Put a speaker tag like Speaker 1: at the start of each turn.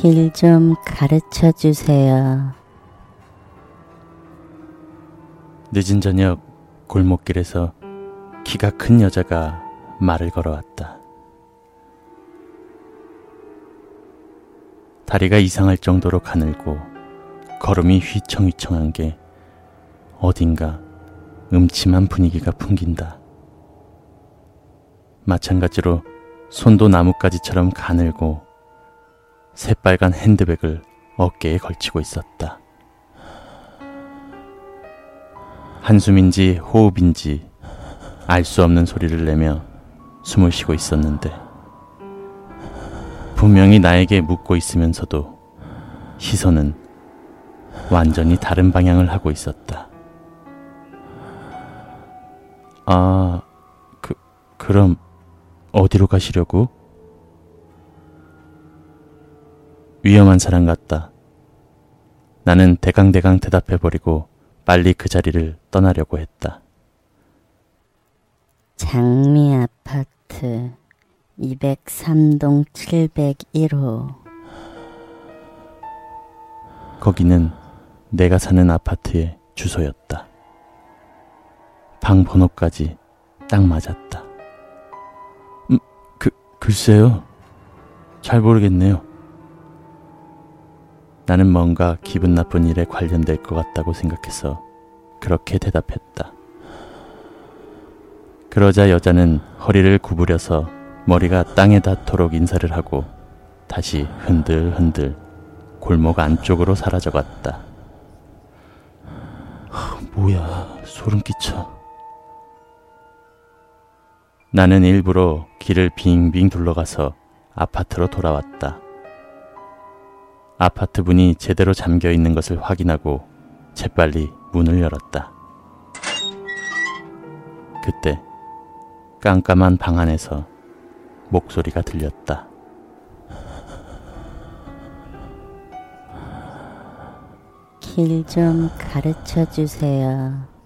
Speaker 1: 길 좀 가르쳐 주세요.
Speaker 2: 늦은 저녁 골목길에서 키가 큰 여자가 말을 걸어왔다. 다리가 이상할 정도로 가늘고 걸음이 휘청휘청한 게 어딘가 음침한 분위기가 풍긴다. 마찬가지로 손도 나뭇가지처럼 가늘고 새빨간 핸드백을 어깨에 걸치고 있었다. 한숨인지 호흡인지 알 수 없는 소리를 내며 숨을 쉬고 있었는데 분명히 나에게 묻고 있으면서도 시선은 완전히 다른 방향을 하고 있었다. 아, 그, 그럼 어디로 가시려고? 위험한 사람 같다. 나는 대강대강 대답해버리고 빨리 그 자리를 떠나려고 했다.
Speaker 1: 장미 아파트 203동 701호.
Speaker 2: 거기는 내가 사는 아파트의 주소였다. 방 번호까지 딱 맞았다. 음, 그, 글쎄요. 잘 모르겠네요. 나는 뭔가 기분 나쁜 일에 관련될 것 같다고 생각해서 그렇게 대답했다. 그러자 여자는 허리를 구부려서 머리가 땅에 닿도록 인사를 하고 다시 흔들흔들 골목 안쪽으로 사라져갔다. 뭐야, 소름 끼쳐. 나는 일부러 길을 빙빙 둘러가서 아파트로 돌아왔다. 아파트 문이 제대로 잠겨 있는 것을 확인하고 재빨리 문을 열었다. 그때 깜깜한 방 안에서 목소리가 들렸다.
Speaker 1: 길 좀 가르쳐 주세요.